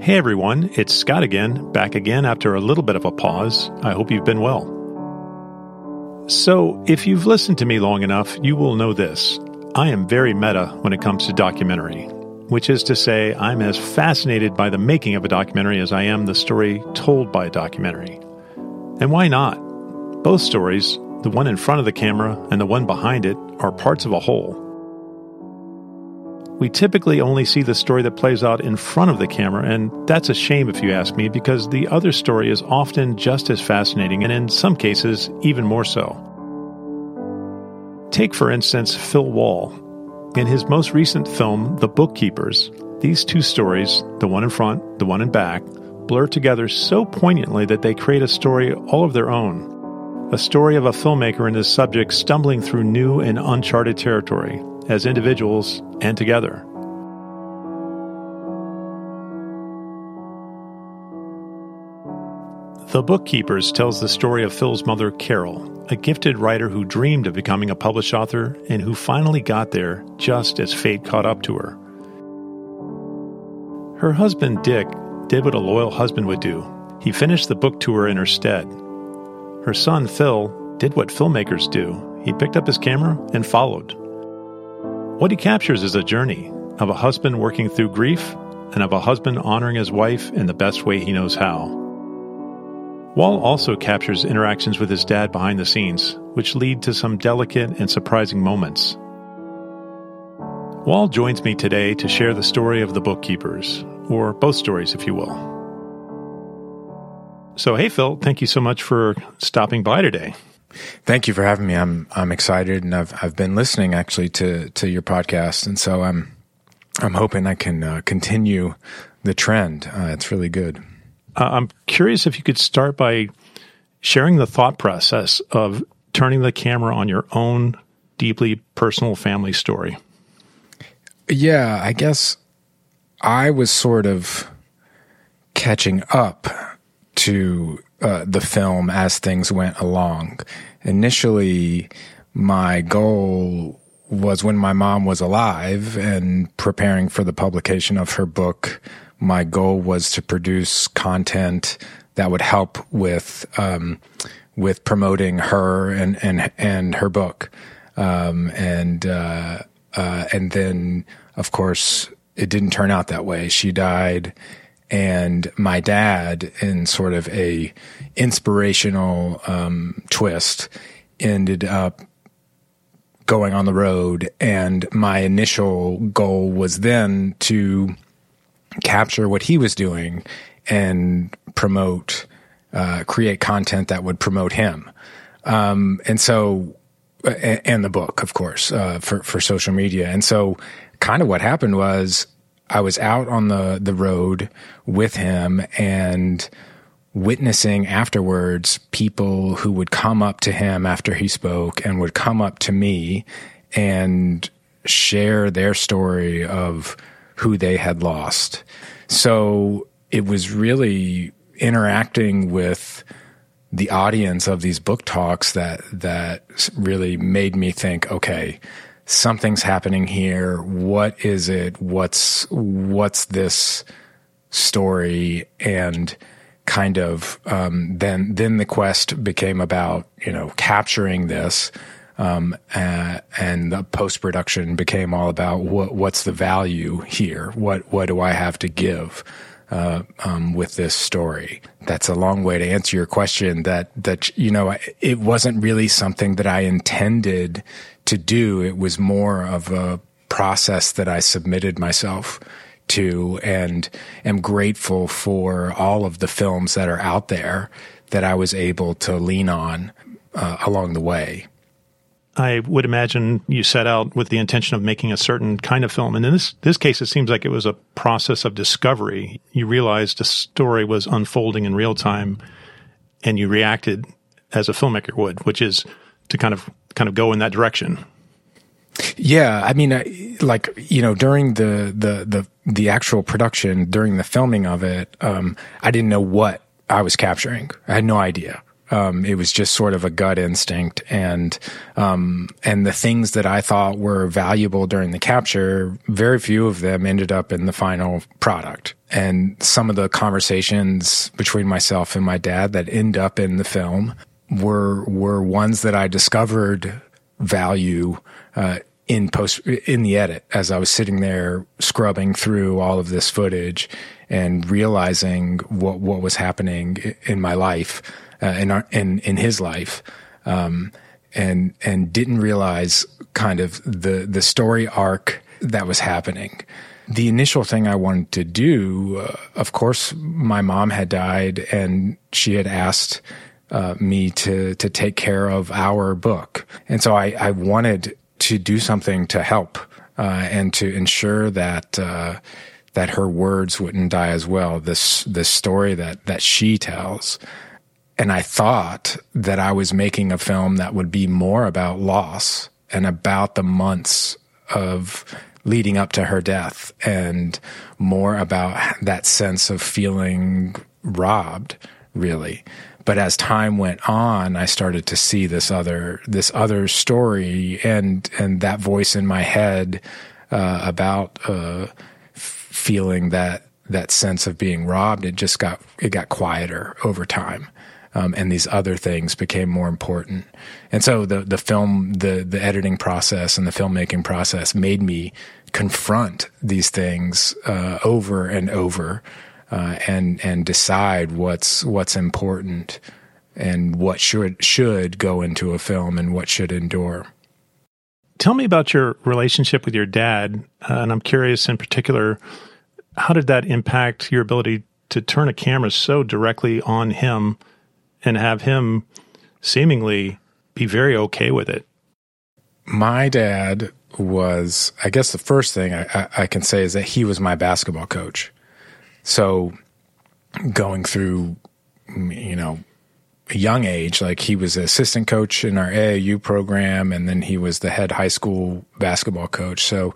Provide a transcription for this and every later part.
Hey everyone, it's Scott again, back again after a little bit of a pause. I hope you've been well. So, if you've listened to me long enough, you will know this. I am very meta when it comes to documentary, which is to say, I'm as fascinated by the making of a documentary as I am the story told by a documentary. And why not? Both stories, the one in front of the camera and the one behind it, are parts of a whole. We typically only see the story that plays out in front of the camera, and that's a shame if you ask me, because the other story is often just as fascinating, and in some cases, even more so. Take, for instance, Phil Wall. In his most recent film, The Bookkeepers, these two stories, the one in front, the one in back, blur together so poignantly that they create a story all of their own. A story of a filmmaker and his subject stumbling through new and uncharted territory, as individuals and together. The Bookkeepers tells the story of Phil's mother, Carol, a gifted writer who dreamed of becoming a published author and who finally got there just as fate caught up to her. Her husband, Dick, did what a loyal husband would do he finished the book tour in her stead. Her son, Phil, did what filmmakers do he picked up his camera and followed. What he captures is a journey of a husband working through grief and of a husband honoring his wife in the best way he knows how. Wall also captures interactions with his dad behind the scenes, which lead to some delicate and surprising moments. Wall joins me today to share the story of the bookkeepers, or both stories, if you will. So, hey, Phil, thank you so much for stopping by today. Thank you for having me. I'm I'm excited, and I've I've been listening actually to to your podcast, and so I'm I'm hoping I can uh, continue the trend. Uh, it's really good. Uh, I'm curious if you could start by sharing the thought process of turning the camera on your own deeply personal family story. Yeah, I guess I was sort of catching up to uh, the film as things went along. Initially, my goal was when my mom was alive and preparing for the publication of her book. My goal was to produce content that would help with um, with promoting her and and and her book, um, and uh, uh, and then of course it didn't turn out that way. She died and my dad in sort of a inspirational um, twist ended up going on the road. And my initial goal was then to capture what he was doing and promote uh, create content that would promote him. Um, and so and, the book of course uh, for for social media. And so kind of what happened was I was out on the the road with him and witnessing afterwards people who would come up to him after he spoke and would come up to me and share their story of who they had lost. So it was really interacting with the audience of these book talks that that really made me think okay something's happening here. What is it? What's what's this story? And kind of um, then then the quest became about you know capturing this. Um, uh, and the post production became all about what what's the value here? What what do I have to give? Uh, um, with this story. That's a long way to answer your question. That that you know, it wasn't really something that I intended to do. It was more of a process that I submitted myself to and am grateful for all of the films that are out there that I was able to lean on uh, along the way. I would imagine you set out with the intention of making a certain kind of film. And in this, this case, it seems like it was a process of discovery. You realized a story was unfolding in real time and you reacted as a filmmaker would, which is to kind of kind of go in that direction. Yeah, I mean, like you know, during the the the the actual production, during the filming of it, um, I didn't know what I was capturing. I had no idea. Um, it was just sort of a gut instinct, and um, and the things that I thought were valuable during the capture, very few of them ended up in the final product. And some of the conversations between myself and my dad that end up in the film were were ones that I discovered value uh, in post in the edit as I was sitting there scrubbing through all of this footage and realizing what what was happening in my life uh, in our, in in his life um, and and didn't realize kind of the the story arc that was happening. The initial thing I wanted to do, uh, of course, my mom had died and she had asked uh, me to to take care of our book, and so I, I wanted to do something to help uh, and to ensure that uh, that her words wouldn't die as well. This this story that that she tells, and I thought that I was making a film that would be more about loss and about the months of leading up to her death and more about that sense of feeling robbed really but as time went on, I started to see this other this other story and and that voice in my head uh, about uh, feeling that that sense of being robbed. It just got it got quieter over time. Um, and these other things became more important. And so the the film, the the editing process and the filmmaking process made me confront these things uh, over and over uh, and and decide what's what's important and what should should go into a film and what should endure. Tell me about your relationship with your dad, uh, and I'm curious in particular, how did that impact your ability to turn a camera so directly on him and have him seemingly be very okay with it? My dad was, I guess, the first thing I, I can say is that he was my basketball coach. So going through, you know, a young age, like he was assistant coach in our AAU program, and then he was the head high school basketball coach. So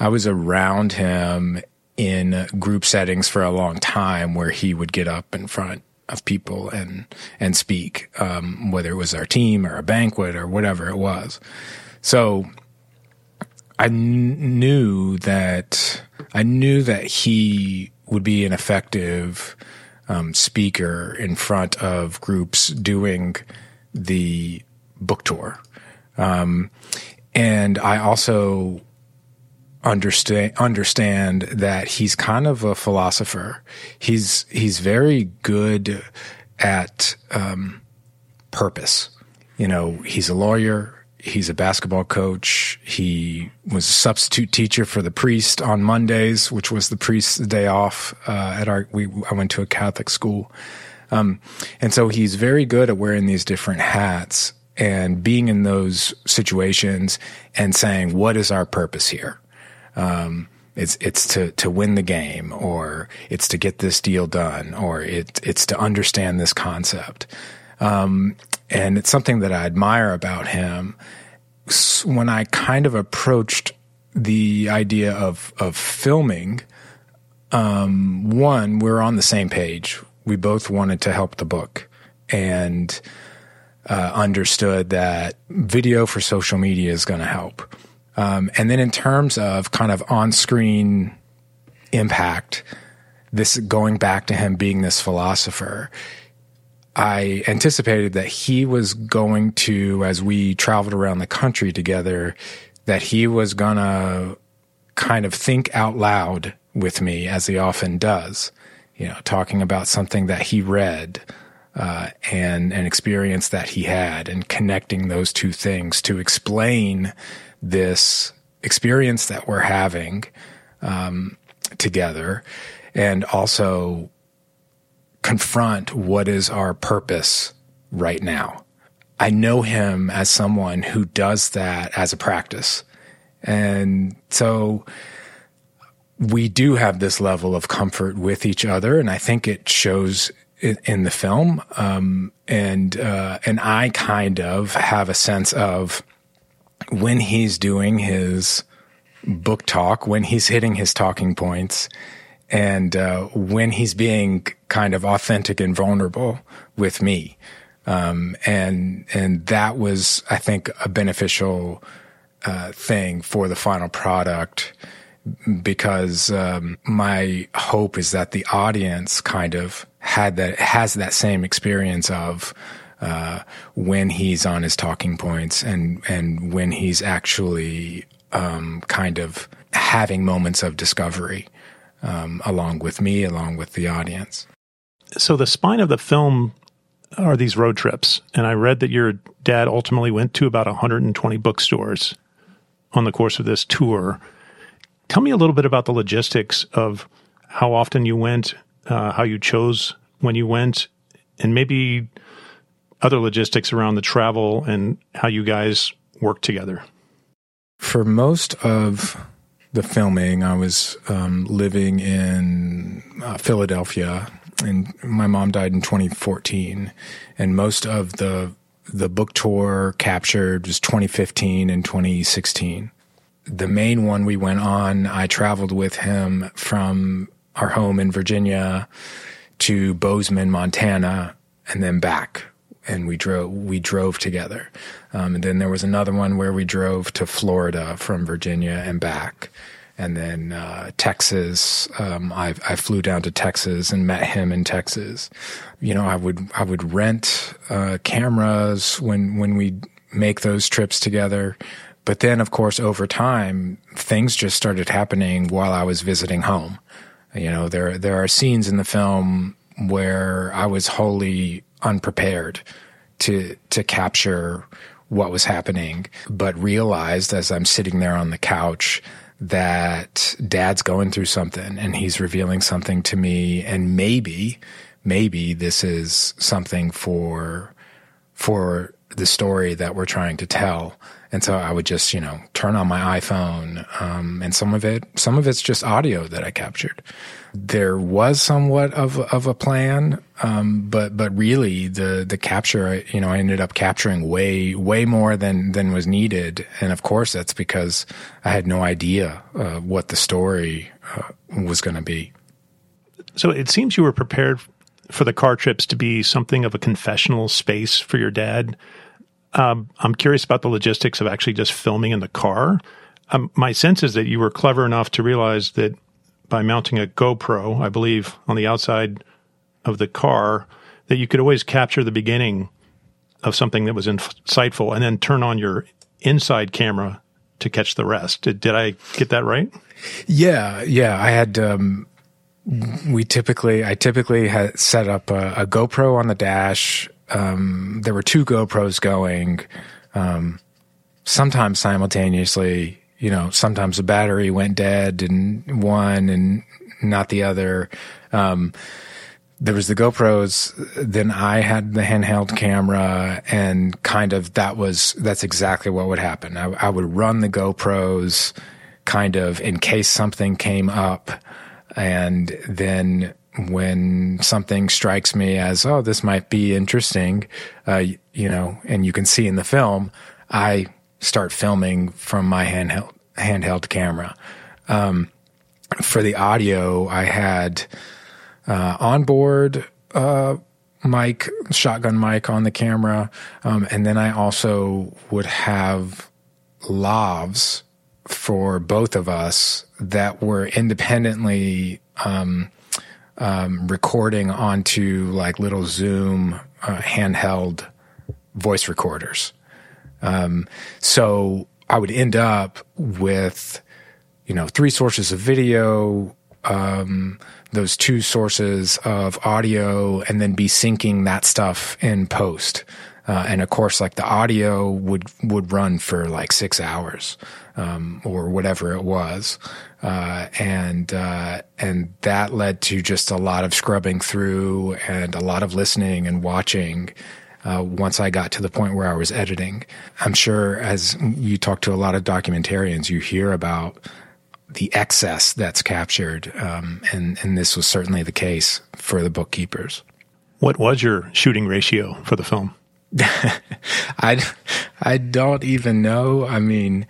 I was around him in group settings for a long time where he would get up in front of people and and speak, um, whether it was our team or a banquet or whatever it was. So I kn- knew that I knew that he would be an effective um, speaker in front of groups doing the book tour. Um, and I also understand understand that he's kind of a philosopher. He's he's very good at um, purpose. You know, he's a lawyer. He's a basketball coach. He was a substitute teacher for the priest on Mondays, which was the priest's day off uh, at our. We I went to a Catholic school, um, and so he's very good at wearing these different hats and being in those situations and saying, "What is our purpose here?" Um, it's it's to to win the game, or it's to get this deal done, or it it's to understand this concept. Um, and it's something that I admire about him. When I kind of approached the idea of of filming, um, one, we're on the same page. We both wanted to help the book, and uh, understood that video for social media is going to help. Um, and then in terms of kind of on screen impact, this going back to him being this philosopher, I anticipated that he was going to, as we traveled around the country together, that he was to kind of think out loud with me, as he often does, you know, talking about something that he read uh, and an experience that he had, and connecting those two things to explain this experience that we're having um, together, and also confront what is our purpose right now. I know him as someone who does that as a practice. And so we do have this level of comfort with each other. And I think it shows in, the film. Um, and, uh, and I kind of have a sense of when he's doing his book talk, when he's hitting his talking points, and uh, when he's being kind of authentic and vulnerable with me, Um, and and that was, I think, a beneficial uh, thing for the final product. Because um, my hope is that the audience kind of had that has that same experience of uh, when he's on his talking points and and when he's actually um, kind of having moments of discovery um, along with me, along with the audience. So the spine of the film are these road trips, and I read that your dad ultimately went to about 120 bookstores on the course of this tour. Tell me a little bit about the logistics of how often you went, uh, how you chose when you went, and maybe other logistics around the travel and how you guys worked together. For most of the filming, I was um, living in uh, Philadelphia, and my mom died in 2014. And most of the the book tour captured was 2015 and 2016. The main one we went on, I traveled with him from our home in Virginia to Bozeman, Montana, and then back. And we drove we drove together. Um, and then there was another one where we drove to Florida from Virginia and back and then uh, Texas. Um, I, I flew down to Texas and met him in Texas. You know, I would I would rent uh, cameras when when we make those trips together. But then, of course, over time, things just started happening while I was visiting home. You know, there there are scenes in the film where I was wholly unprepared to to capture what was happening, but realized as I'm sitting there on the couch that dad's going through something and he's revealing something to me. And maybe maybe this is something for for the story that we're trying to tell and so I would just, you know, turn on my iPhone, um, and some of it, some of it's just audio that I captured. There was somewhat of of a plan, um, but but really the the capture, you know, I ended up capturing way way more than than was needed, and of course that's because I had no idea uh, what the story uh, was going to be. So it seems you were prepared for the car trips to be something of a confessional space for your dad um, I'm curious about the logistics of actually just filming in the car. Um, my sense is that you were clever enough to realize that by mounting a GoPro, I believe, on the outside of the car, that you could always capture the beginning of something that was insightful and then turn on your inside camera to catch the rest. Did, did I get that right? Yeah, yeah. I had, um, we typically, I typically had set up a, a GoPro on the dash um, there were two GoPros going, um, sometimes simultaneously. You know, sometimes the battery went dead and one and not the other. Um, there was the GoPros. Then I had the handheld camera, and kind of that was that's exactly what would happen. I, I would run the GoPros, kind of in case something came up, and then when something strikes me as, oh, this might be interesting, uh, you know, and you can see in the film, I start filming from my handheld handheld camera. Um, for the audio, I had uh, onboard uh, mic, shotgun mic on the camera, um, and then I also would have lavs for both of us that were independently. Um, um, recording onto like little Zoom uh, handheld voice recorders. Um, so I would end up with, you know, three sources of video, um, those two sources of audio, and then be syncing that stuff in post. Uh, and of course, like the audio would would run for like six hours um, or whatever it was, uh, and uh, and that led to just a lot of scrubbing through and a lot of listening and watching. Uh, once I got to the point where I was editing, I'm sure as you talk to a lot of documentarians, you hear about the excess that's captured, um, and and this was certainly the case for the bookkeepers. What was your shooting ratio for the film? I I don't even know. I mean,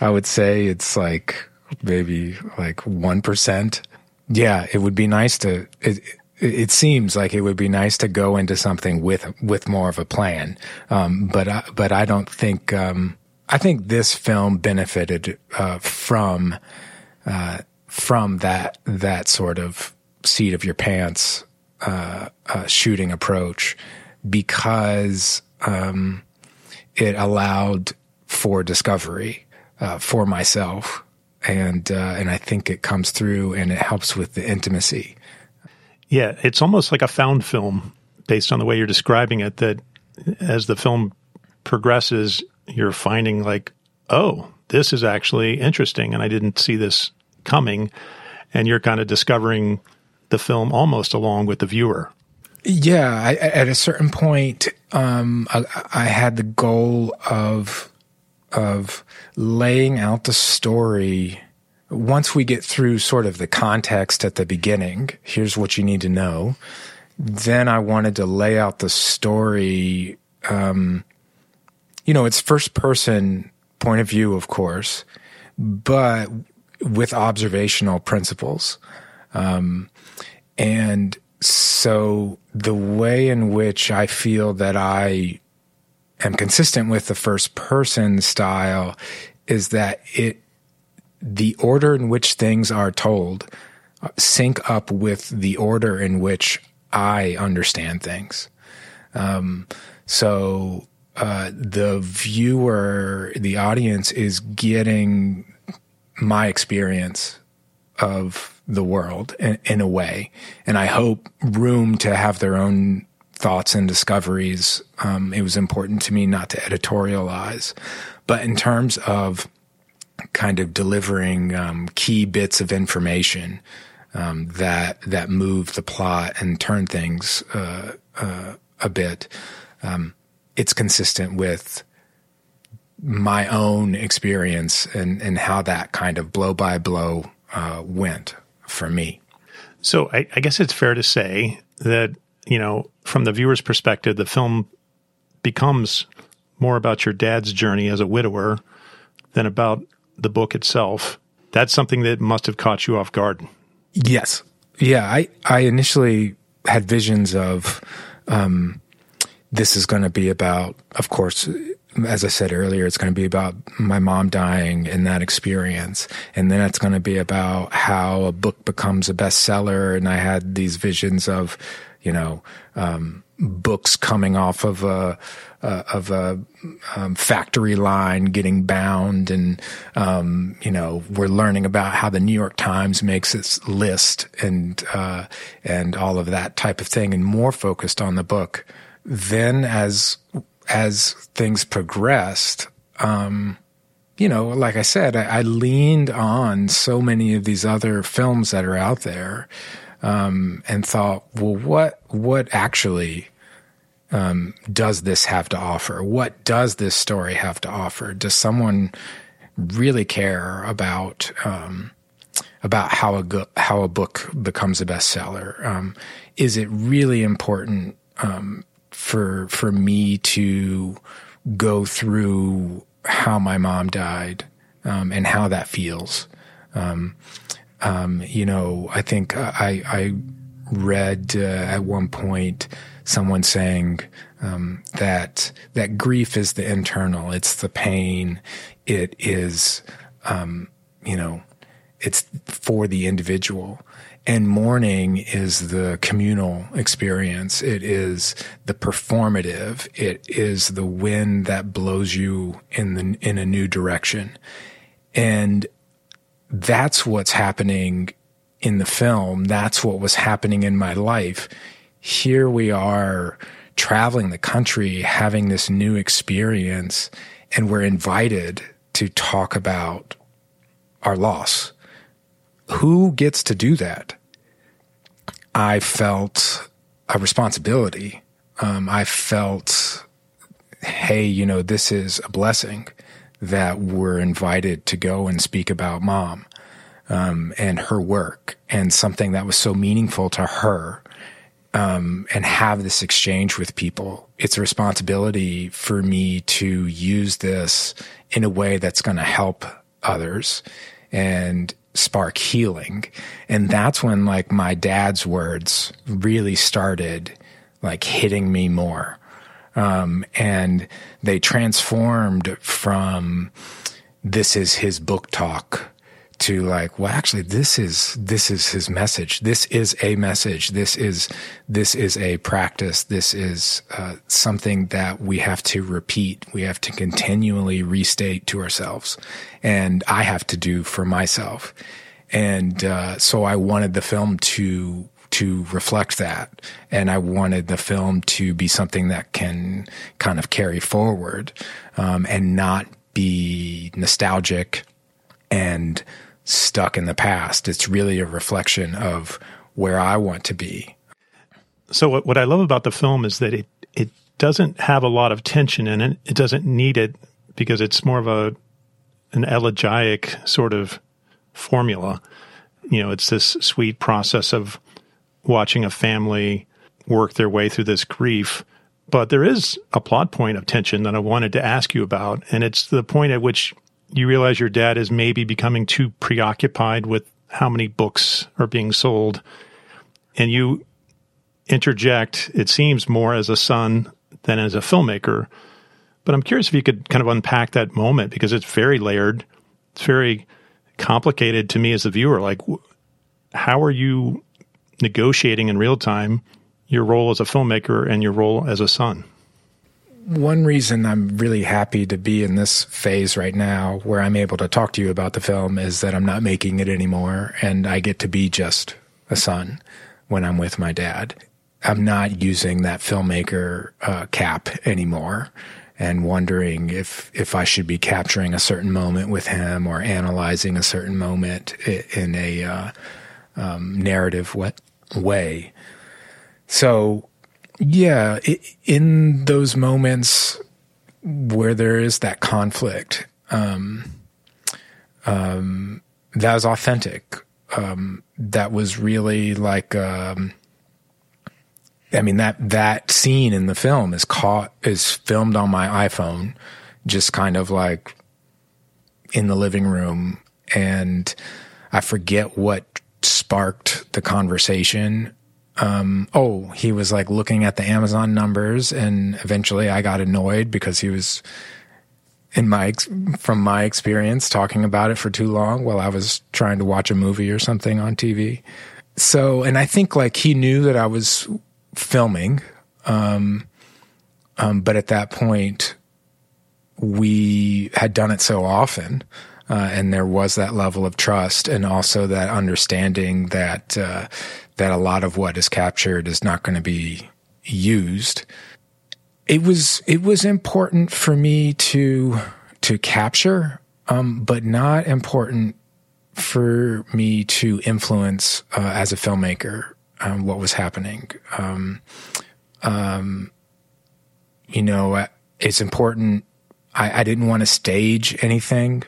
I would say it's like maybe like 1%. Yeah, it would be nice to, it, it seems like it would be nice to go into something with with more of a plan. Um, but I, but I don't think um, I think this film benefited uh, from uh, from that that sort of seat of your pants uh, uh shooting approach because um, it allowed for discovery uh, for myself, and uh, and I think it comes through and it helps with the intimacy. Yeah, it's almost like a found film based on the way you're describing it. That as the film progresses, you're finding like, oh, this is actually interesting, and I didn't see this coming, and you're kind of discovering the film almost along with the viewer. Yeah, I, at a certain point, um, I, I, had the goal of of laying out the story. Once we get through sort of the context at the beginning, here's what you need to know. Then I wanted to lay out the story. Um, you know, it's first person point of view, of course, but with observational principles. Um, and so the way in which I feel that I am consistent with the first person style is that it the order in which things are told uh, sync up with the order in which I understand things. Um, so uh, the viewer, the audience is getting my experience of the world in, in a way. And I hope room to have their own thoughts and discoveries. Um, it was important to me not to editorialize. But in terms of kind of delivering um, key bits of information um, that that move the plot and turn things uh, uh, a bit, um, it's consistent with my own experience and, and how that kind of blow by blow uh, went for me. So I, I guess it's fair to say that, you know, from the viewer's perspective, the film becomes more about your dad's journey as a widower than about the book itself. That's something that must have caught you off guard. Yes. Yeah. I, I initially had visions of um, this is going to be about, of course, as I said earlier, it's going to be about my mom dying and that experience. And then it's going to be about how a book becomes a bestseller. And I had these visions of, you know, um, books coming off of a, uh, of a um, factory line getting bound. And, um, you know, we're learning about how the New York Times makes its list and, uh, and all of that type of thing and more focused on the book. Then as as things progressed, um, you know, like I said, I, I, leaned on so many of these other films that are out there, um, and thought, well, what what actually um, does this have to offer? What does this story have to offer? Does someone really care about um, about how a go- how a book becomes a bestseller? Um, is it really important um, for for me to go through how my mom died um, and how that feels. Um, um, you know, I think I, I read uh, at one point someone saying um, that that grief is the internal, it's the pain, it is, um, you know, it's for the individual. And mourning is the communal experience. It is the performative. It is the wind that blows you in the, in a new direction. And that's what's happening in the film. That's what was happening in my life. Here we are traveling the country, having this new experience, and we're invited to talk about our loss who gets to do that? I felt a responsibility. Um, I felt, hey, you know, this is a blessing that we're invited to go and speak about mom um, and her work and something that was so meaningful to her um, and have this exchange with people. It's a responsibility for me to use this in a way that's going to help others. And spark healing. And that's when like my dad's words really started like hitting me more. Um, and they transformed from this is his book talk to like well actually this is this is his message. This is a message. This is this is a practice. This is uh, something that we have to repeat. We have to continually restate to ourselves. And i have to do for myself. And uh, so i wanted the film to to reflect that and i wanted the film to be something that can kind of carry forward um, and not be nostalgic and stuck in the past. It's really a reflection of where I want to be. So what, what I love about the film is that it it doesn't have a lot of tension in it. It doesn't need it because it's more of a an elegiac sort of formula. You know, it's this sweet process of watching a family work their way through this grief. But there is a plot point of tension that I wanted to ask you about, and it's the point at which you realize your dad is maybe becoming too preoccupied with how many books are being sold, and you interject, it seems, more as a son than as a filmmaker. But I'm curious if you could kind of unpack that moment because it's very layered. It's very complicated to me as a viewer. Like, how are you negotiating in real time your role as a filmmaker and your role as a son? one reason I'm really happy to be in this phase right now where I'm able to talk to you about the film is that I'm not making it anymore and I get to be just a son when I'm with my dad. I'm not using that filmmaker uh, cap anymore and wondering if if I should be capturing a certain moment with him or analyzing a certain moment in a uh, um, narrative way. So yeah, in those moments where there is that conflict, um, um, that was authentic. Um, that was really like, um, I mean that that scene in the film is caught is filmed on my iPhone, just kind of like in the living room, and I forget what sparked the conversation um, oh, he was like looking at the Amazon numbers, and eventually I got annoyed because he was, in my from my experience, talking about it for too long while I was trying to watch a movie or something on TV. So, and I think like he knew that I was filming, um, um, but at that point, we had done it so often. Uh, and there was that level of trust and also that understanding that uh, that a lot of what is captured is not going to be used. It was it was important for me to to capture, um, but not important for me to influence uh, as a filmmaker um, what was happening. Um, um you know, it's important. I, I didn't want to stage anything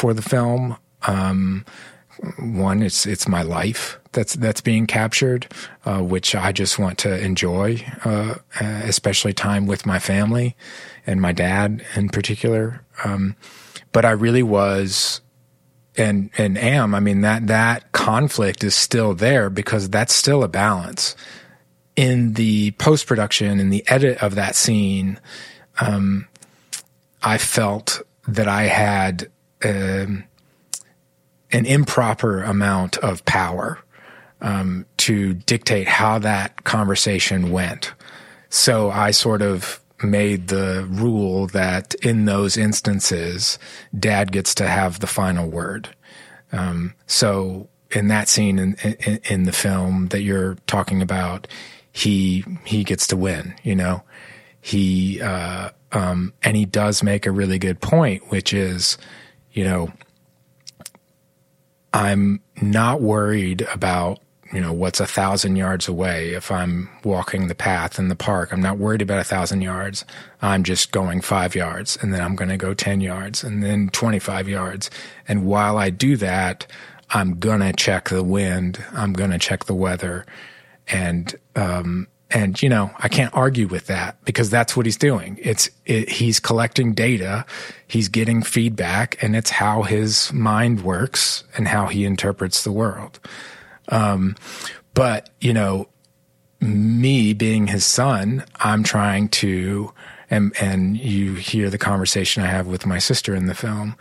for the film. Um, one, it's it's my life that's that's being captured, uh, which I just want to enjoy, uh, especially time with my family and my dad in particular. Um, but I really was and and am. I mean that that conflict is still there because that's still a balance in the post production in the edit of that scene. Um, I felt that I had. Um, an improper amount of power um, to dictate how that conversation went. So I sort of made the rule that in those instances, dad gets to have the final word. Um, so in that scene in, in, in, the film that you're talking about, he he gets to win. You know, he uh, um, and he does make a really good point, which is, you know, I'm not worried about you know what's a thousand yards away if i'm walking the path in the park. I'm not worried about a thousand yards. I'm just going five yards and then i'm going to go 10 yards and then 25 yards. And while i do that i'm going to check the wind i'm going to check the weather and um, and you know, I can't argue with that because that's what he's doing. It's it, he's collecting data, he's getting feedback, and it's how his mind works and how he interprets the world. Um, but you know, me being his son, I'm trying to, and and you hear the conversation I have with my sister in the film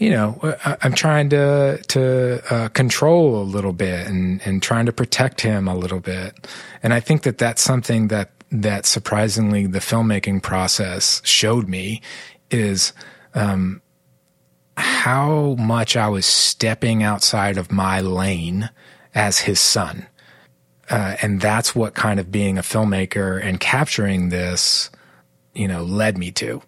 you know, I'm trying to to uh, control a little bit and and trying to protect him a little bit. And I think that that's something that that surprisingly the filmmaking process showed me is um, how much I was stepping outside of my lane as his son. Uh, and that's what kind of being a filmmaker and capturing this, you know, led me to.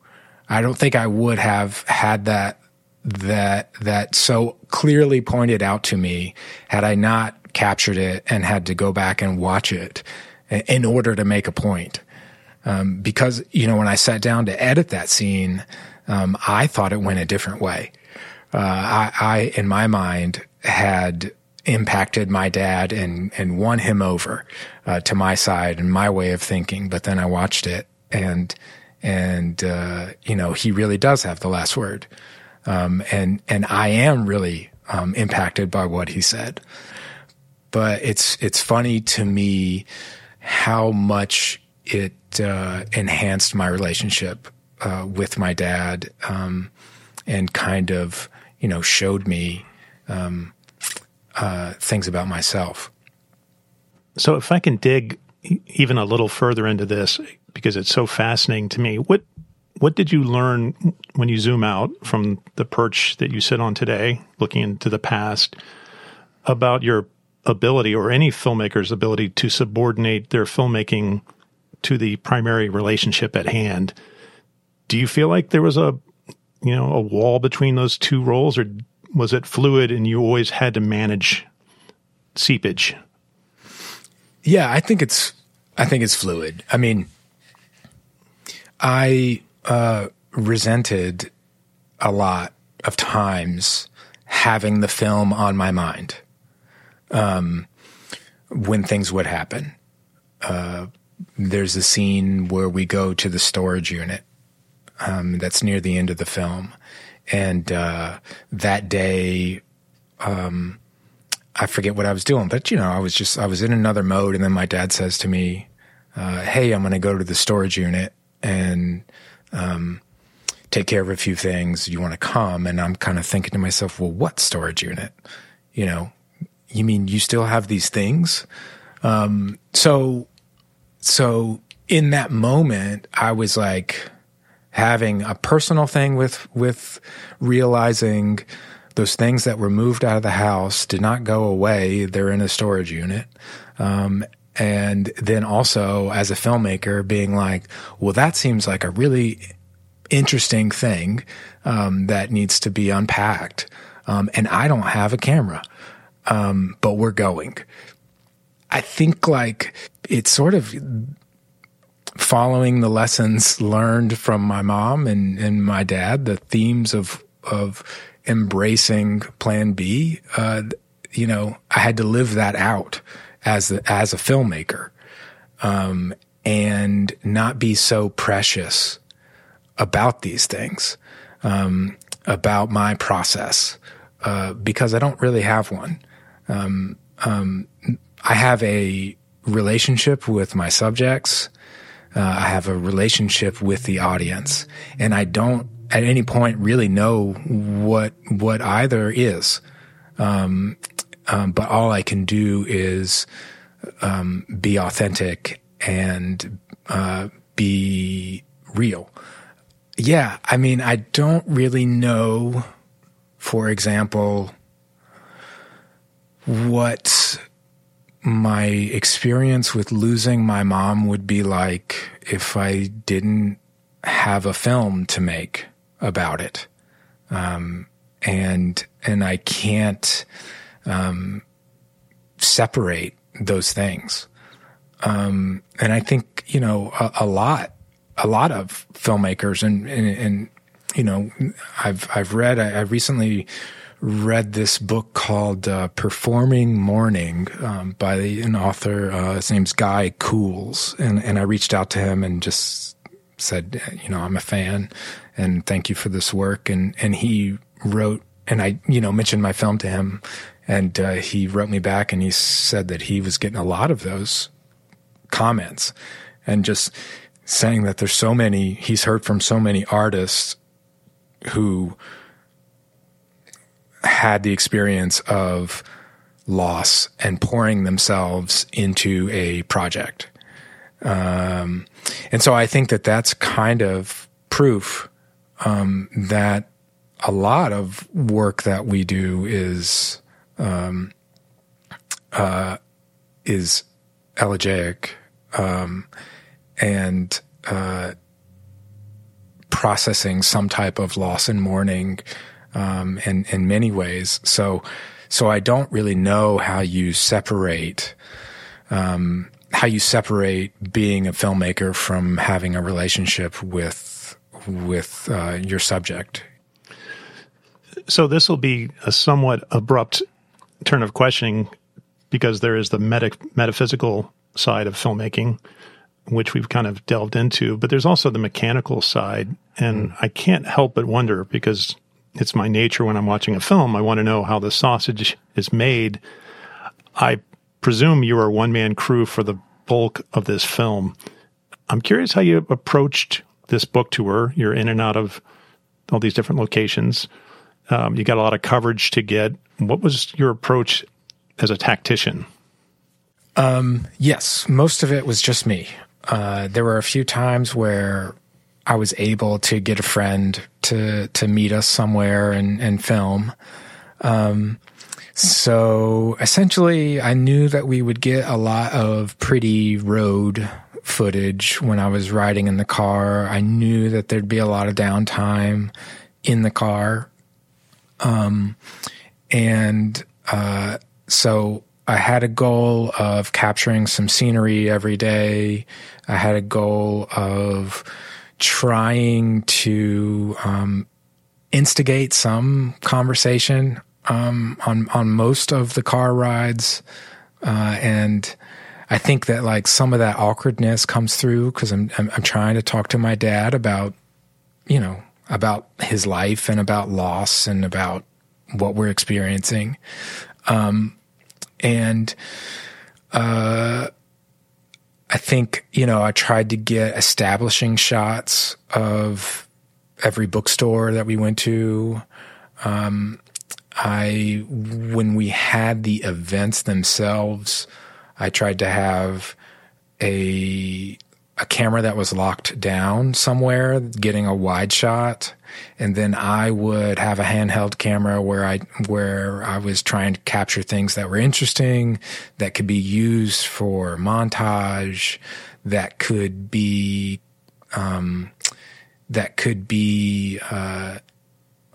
I don't think I would have had that that that so clearly pointed out to me had I not captured it and had to go back and watch it in order to make a point. Um, because you know when I sat down to edit that scene, um, I thought it went a different way. Uh, I, I, in my mind, had impacted my dad and and won him over uh, to my side and my way of thinking. But then I watched it and and uh, you know he really does have the last word. Um, and, and I am really, um, impacted by what he said. But it's, it's funny to me how much it, uh, enhanced my relationship, uh, with my dad, um, and kind of, you know, showed me, um, uh, things about myself. So if I can dig even a little further into this because it's so fascinating to me, what what did you learn when you zoom out from the perch that you sit on today, looking into the past, about your ability or any filmmaker's ability to subordinate their filmmaking to the primary relationship at hand? Do you feel like there was a you know a wall between those two roles, or was it fluid and you always had to manage seepage? Yeah, I think it's I think it's fluid. I mean, I uh, resented a lot of times having the film on my mind um, when things would happen. Uh, there's a scene where we go to the storage unit um, that's near the end of the film. And uh, that day, um, I forget what I was doing, but you know, I was just, I was in another mode. And then my dad says to me, uh, Hey, I'm going to go to the storage unit and um, take care of a few things. You want to come. And I'm kind of thinking to myself, well, what storage unit? You know, you mean you still have these things? Um, so, so in that moment, I was like having a personal thing with, with realizing those things that were moved out of the house did not go away. They're in a storage unit. Um, and then also as a filmmaker being like, well, that seems like a really interesting thing um, that needs to be unpacked. Um, and I don't have a camera, um, but we're going. I think like it's sort of following the lessons learned from my mom and, and my dad, the themes of of embracing Plan B. Uh, you know, I had to live that out as a, as a filmmaker, um, and not be so precious about these things, um, about my process, uh, because I don't really have one. Um, um I have a relationship with my subjects. Uh, I have a relationship with the audience, and I don't at any point really know what what either is. Um, um, but all I can do is um, be authentic and uh, be real. Yeah, I mean, I don't really know, for example, what my experience with losing my mom would be like if I didn't have a film to make about it. Um, and and I can't um, separate those things. Um, and I think you know a, a, lot, a lot of filmmakers, and, and, and you know, I've I've read, I, I recently read this book called uh, Performing Mourning um, by an author. Uh, his name's Guy Cools, and and I reached out to him and just said, you know, I'm a fan, and thank you for this work. And and he wrote, and I you know mentioned my film to him, and uh, he wrote me back, and he said that he was getting a lot of those comments, and just saying that there's so many. He's heard from so many artists who had the experience of loss and pouring themselves into a project. Um, and so I think that that's kind of proof um, that a lot of work that we do is um, uh, is elegiac um, and uh, processing some type of loss and mourning um, in in many ways. So so I don't really know how you separate um, how you separate being a filmmaker from having a relationship with with uh, your subject. So this will be a somewhat abrupt turn of questioning because there is the meta- metaphysical side of filmmaking, which we've kind of delved into, but there's also the mechanical side. And mm. I can't help but wonder because it's my nature when I'm watching a film. I want to know how the sausage is made. I presume you are one man crew for the bulk of this film. I'm curious how you approached this book tour. You're in and out of all these different locations. Um, you got a lot of coverage to get. What was your approach as a tactician? Um, yes, most of it was just me. Uh, there were a few times where I was able to get a friend to to meet us somewhere and, and film. Um, so essentially, I knew that we would get a lot of pretty road footage when I was riding in the car. I knew that there'd be a lot of downtime in the car. Um, and uh, so I had a goal of capturing some scenery every day. I had a goal of trying to um, instigate some conversation um, on on most of the car rides, uh, and I think that like some of that awkwardness comes through because I'm, I'm I'm trying to talk to my dad about you know about his life and about loss and about what we're experiencing, um, and uh, I think, you know, I tried to get establishing shots of every bookstore that we went to. Um, I, when we had the events themselves, I tried to have a a camera that was locked down somewhere, getting a wide shot, and then I would have a handheld camera where I where I was trying to capture things that were interesting, that could be used for montage, that could be um, that could be uh,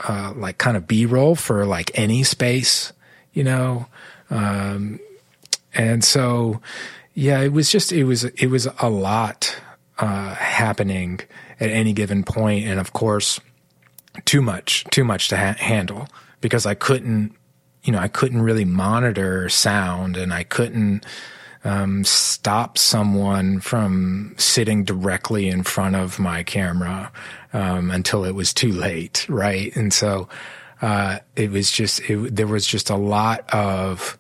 uh, like kind of B roll for like any space, you know, um, and so yeah, it was just it was it was a lot uh, happening at any given point, and of course, too much too much to ha- handle because I couldn't you know I couldn't really monitor sound, and I couldn't um, stop someone from sitting directly in front of my camera um, until it was too late, right? And so uh, it was just it, there was just a lot of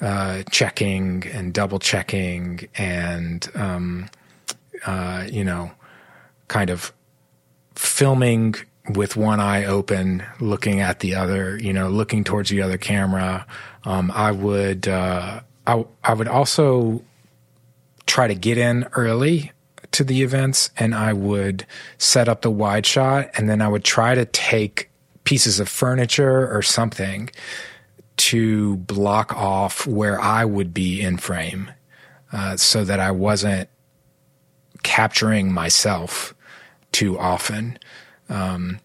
uh, checking and double checking and um, uh, you know kind of filming with one eye open looking at the other you know looking towards the other camera. Um, i would uh, I, I would also try to get in early to the events and i would set up the wide shot and then i would try to take pieces of furniture or something to block off where I would be in frame uh, so that I wasn't capturing myself too often, um,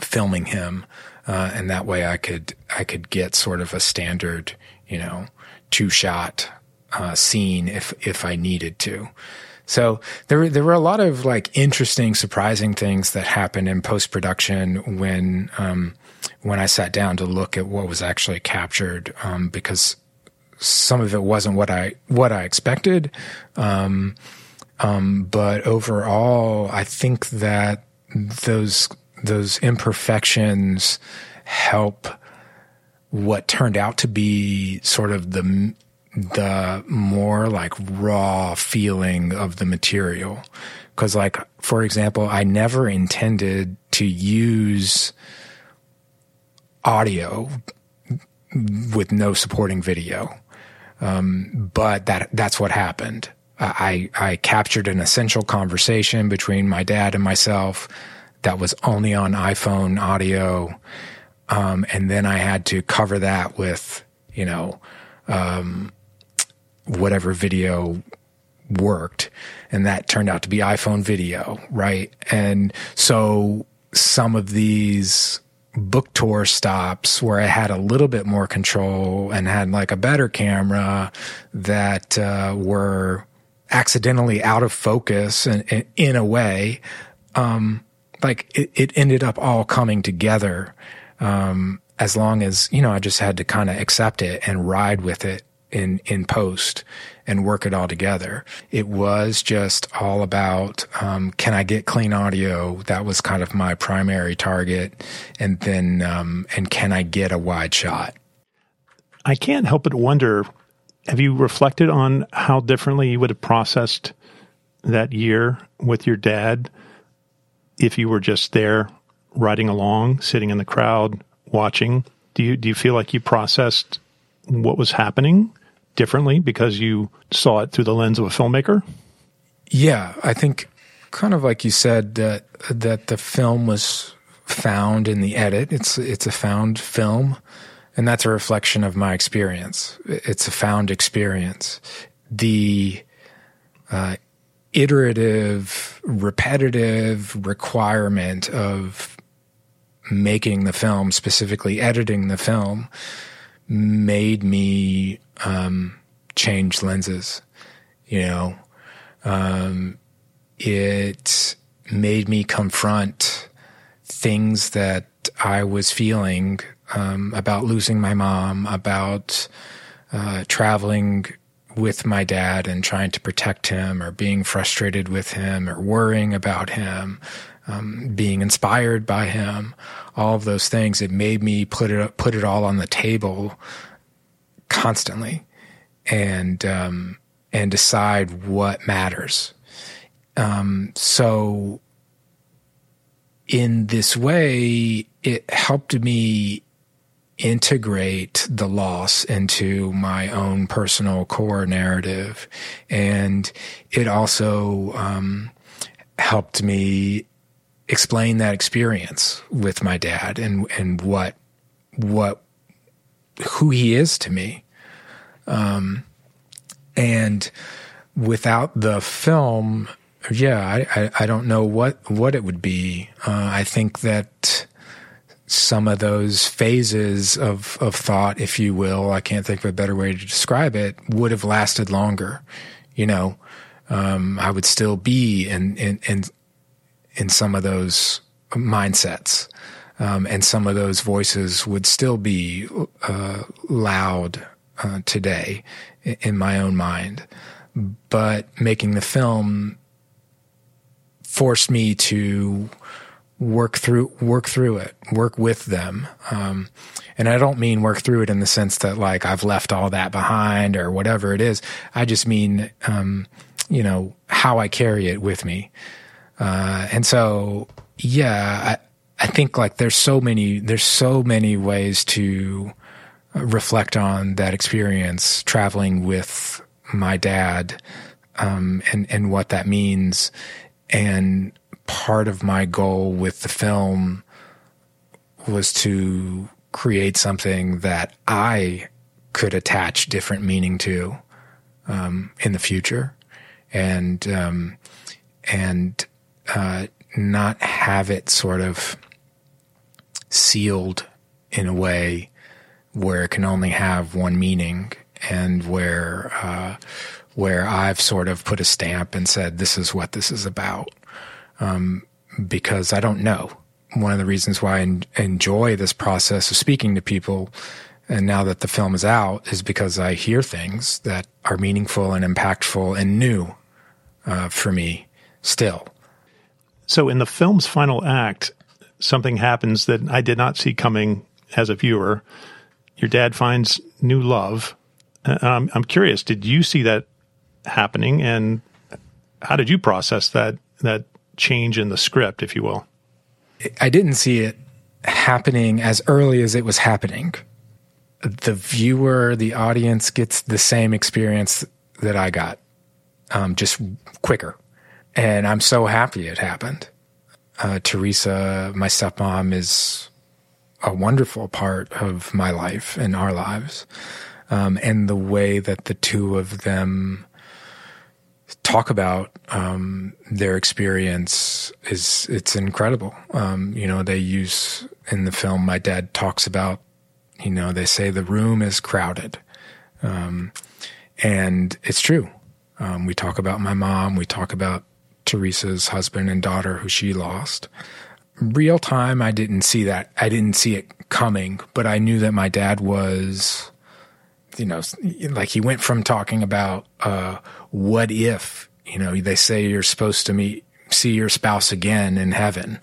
filming him. Uh, and that way I could, I could get sort of a standard, you know, two shot, uh, scene if, if I needed to. So there, there were a lot of like interesting, surprising things that happened in post production when, um, when I sat down to look at what was actually captured, um, because some of it wasn't what I what I expected. Um, um, but overall, I think that those those imperfections help what turned out to be sort of the the more like raw feeling of the material. Cause like, for example, I never intended to use audio with no supporting video. Um, but that, that's what happened. I, I captured an essential conversation between my dad and myself that was only on iPhone audio. Um, and then I had to cover that with, you know, um, whatever video worked. And that turned out to be iPhone video, right? And so some of these book tour stops where I had a little bit more control and had like a better camera that uh, were accidentally out of focus and, in a way, um, like it, it, ended up all coming together. Um, as long as, you know, I just had to kind of accept it and ride with it in, in post and work it all together. It was just all about, um, can I get clean audio? That was kind of my primary target. And then, um, and can I get a wide shot? I can't help but wonder have you reflected on how differently you would have processed that year with your dad if you were just there riding along, sitting in the crowd, watching? Do you do you feel like you processed what was happening differently because you saw it through the lens of a filmmaker? Yeah, I think kind of like you said that that the film was found in the edit. It's it's a found film and that's a reflection of my experience. It's a found experience. The uh, iterative, repetitive requirement of making the film, specifically editing the film, made me um, change lenses. You know, um, it made me confront things that I was feeling um, about losing my mom, about uh, traveling with my dad and trying to protect him, or being frustrated with him, or worrying about him, um, being inspired by him. All of those things. It made me put it put it all on the table constantly, and um, and decide what matters. Um, so in this way, it helped me integrate the loss into my own personal core narrative. And it also um, helped me explain that experience with my dad and, and what, what, who he is to me. Um, and without the film, yeah, I, I, I, don't know what, what it would be. Uh, I think that some of those phases of, of thought, if you will, I can't think of a better way to describe it, would have lasted longer. You know, um, I would still be in, in, in, in some of those mindsets. Um, and some of those voices would still be uh, loud uh, today in my own mind. But making the film forced me to work through work through it, work with them. Um, and I don't mean work through it in the sense that like I've left all that behind or whatever it is. I just mean um, you know how I carry it with me. Uh, and so yeah, I, I think like there's so many there's so many ways to reflect on that experience traveling with my dad um, and and what that means. And part of my goal with the film was to create something that I could attach different meaning to um, in the future, and um, and uh, not have it sort of sealed in a way where it can only have one meaning, and where uh, where I've sort of put a stamp and said this is what this is about um, because I don't know one of the reasons why I en- enjoy this process of speaking to people. And now that the film is out, is because I hear things that are meaningful and impactful and new uh, for me still. So, in the film's final act, something happens that I did not see coming as a viewer. Your dad finds new love. Um, I'm curious, did you see that happening, and how did you process that that change in the script, if you will? I didn't see it happening as early as it was happening. The viewer, the audience gets the same experience that I got, um, just quicker. And I'm so happy it happened. Uh, Teresa, my stepmom, is a wonderful part of my life and our lives. Um, and the way that the two of them talk about um, their experience is it's incredible. Um, you know, they use in the film. My dad talks about. You know, they say the room is crowded, um, and it's true. Um, we talk about my mom. We talk about Teresa's husband and daughter, who she lost. Real time, I didn't see that. I didn't see it coming, but I knew that my dad was you know, like he went from talking about uh, what if, you know, they say you're supposed to meet, see your spouse again in heaven.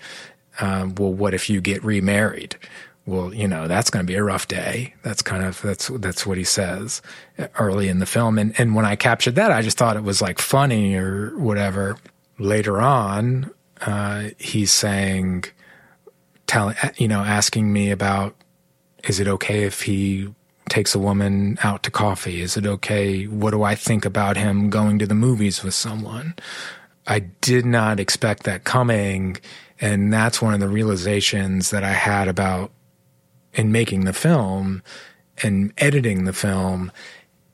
Uh, well, what if you get remarried? Well, you know, that's going to be a rough day. That's kind of that's that's what he says early in the film. And and when I captured that, I just thought it was like funny or whatever. Later on, uh, he's saying, telling, you know, asking me about, is it okay if he takes a woman out to coffee? Is it okay? What do I think about him going to the movies with someone? I did not expect that coming. And that's one of the realizations that I had about in making the film and editing the film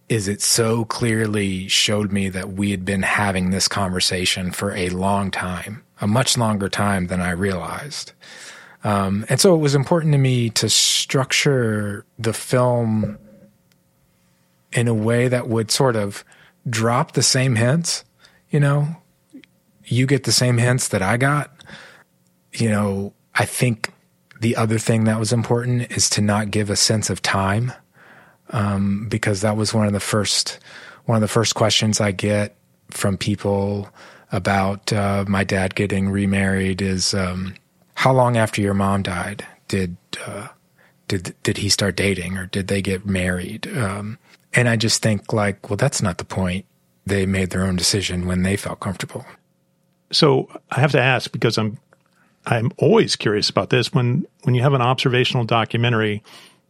is it so clearly showed me that we had been having this conversation for a long time, a much longer time than I realized. Um, and so it was important to me to structure the film in a way that would sort of drop the same hints. You know, you get the same hints that I got. You know, I think the other thing that was important is to not give a sense of time, um, because that was one of the first one of the first questions I get from people about uh, my dad getting remarried is. Um, how long after your mom died did uh, did did he start dating or did they get married? Um, and I just think like, well, that's not the point. They made their own decision when they felt comfortable. So I have to ask because I'm I'm always curious about this. When when you have an observational documentary,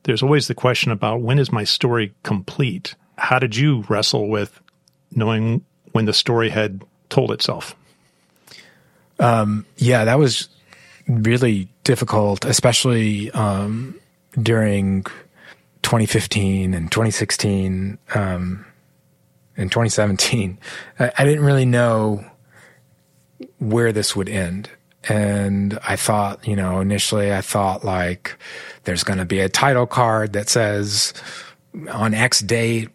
there's always the question about when is my story complete? How did you wrestle with knowing when the story had told itself? Um, yeah, that was really difficult, especially um, during 2015 and 2016 um, and 2017. I, I didn't really know where this would end. And I thought, you know, initially I thought like there's going to be a title card that says on X date,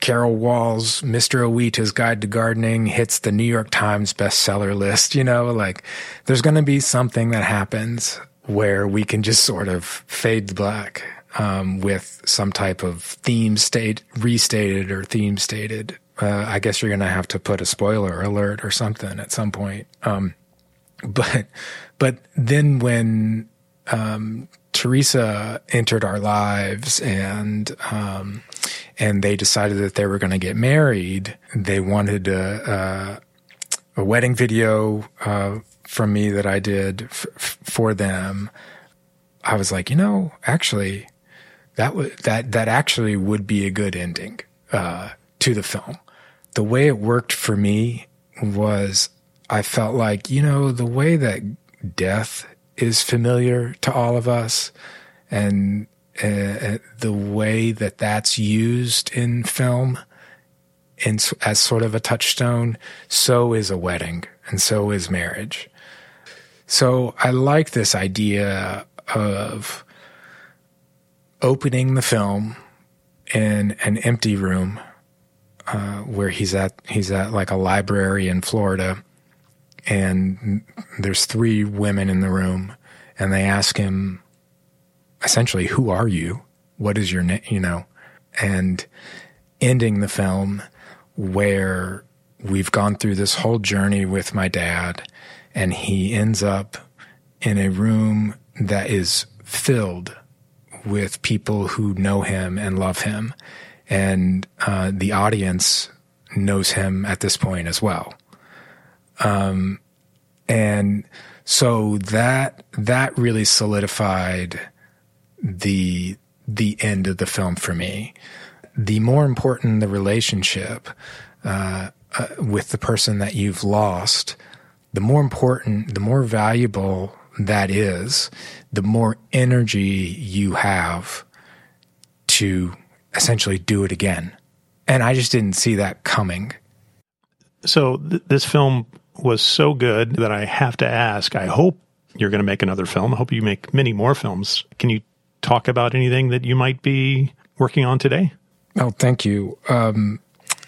Carol Wall's Mr. Owita's Guide to Gardening hits the New York Times bestseller list, you know, like there's going to be something that happens where we can just sort of fade to black um, with some type of theme state restated or theme stated. Uh, I guess you're going to have to put a spoiler alert or something at some point. Um, but but then when um, Teresa entered our lives and um, and they decided that they were going to get married. They wanted a, a, a wedding video uh, from me that I did f- for them. I was like, you know, actually, that that that actually would be a good ending uh, to the film. The way it worked for me was I felt like you know the way that death is familiar to all of us, and uh, the way that that's used in film in, as sort of a touchstone, so is a wedding and so is marriage. So I like this idea of opening the film in an empty room uh, where he's at he's at like a library in Florida and there's three women in the room and they ask him essentially, "Who are you? What is your name?" You know, and ending the film where we've gone through this whole journey with my dad, and he ends up in a room that is filled with people who know him and love him, and uh, the audience knows him at this point as well. Um, and so that that really solidified the the end of the film for me. The more important the relationship uh, uh, with the person that you've lost, the more important, the more valuable that is, the more energy you have to essentially do it again. And I just didn't see that coming. So th- this film was so good that I have to ask. I hope you're going to make another film. I hope you make many more films. Can you talk about anything that you might be working on today? Oh, thank you. Um,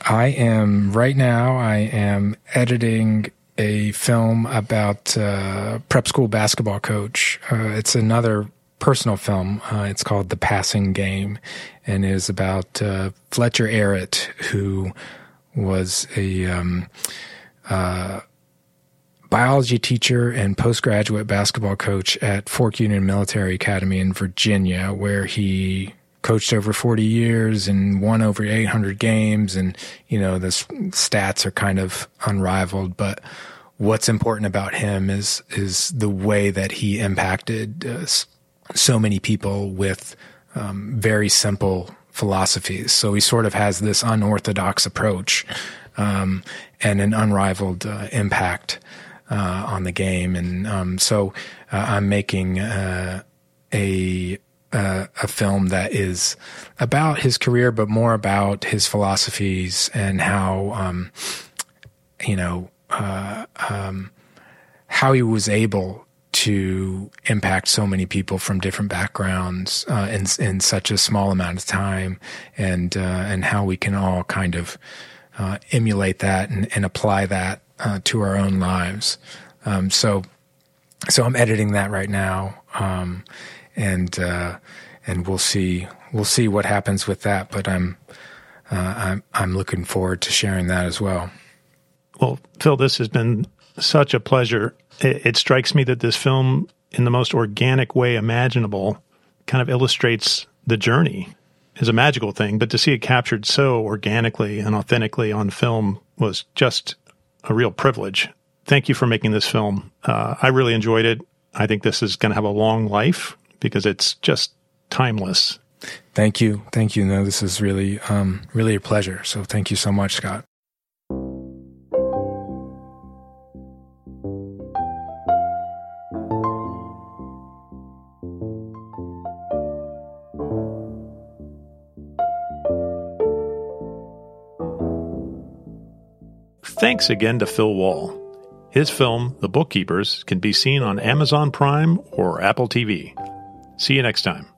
I am right now. I am editing a film about uh, prep school basketball coach. Uh, it's another personal film. Uh, it's called The Passing Game, and is about uh, Fletcher Arritt, who was a um, uh, biology teacher and postgraduate basketball coach at Fork Union Military Academy in Virginia, where he coached over 40 years and won over 800 games. And, you know, the stats are kind of unrivaled, but what's important about him is, is the way that he impacted uh, so many people with um, very simple philosophies. So he sort of has this unorthodox approach um, and an unrivaled uh, impact uh, on the game. And um, so uh, I'm making uh, a uh, a film that is about his career, but more about his philosophies and how um, you know uh, um, how he was able to impact so many people from different backgrounds uh, in in such a small amount of time, and uh, and how we can all kind of uh, emulate that and, and apply that uh, to our own lives. Um, so, so I'm editing that right now, um, and uh, and we'll see we'll see what happens with that. But I'm uh, I'm I'm looking forward to sharing that as well. Well, Phil, this has been such a pleasure. It, it strikes me that this film, in the most organic way imaginable, kind of illustrates the journey is a magical thing, but to see it captured so organically and authentically on film was just a real privilege. Thank you for making this film. Uh, I really enjoyed it. I think this is going to have a long life because it's just timeless. Thank you. Thank you. No, this is really, um, really a pleasure. So thank you so much, Scott. Thanks again to Phil Wall. His film, The Bookkeepers, can be seen on Amazon Prime or Apple TV. See you next time.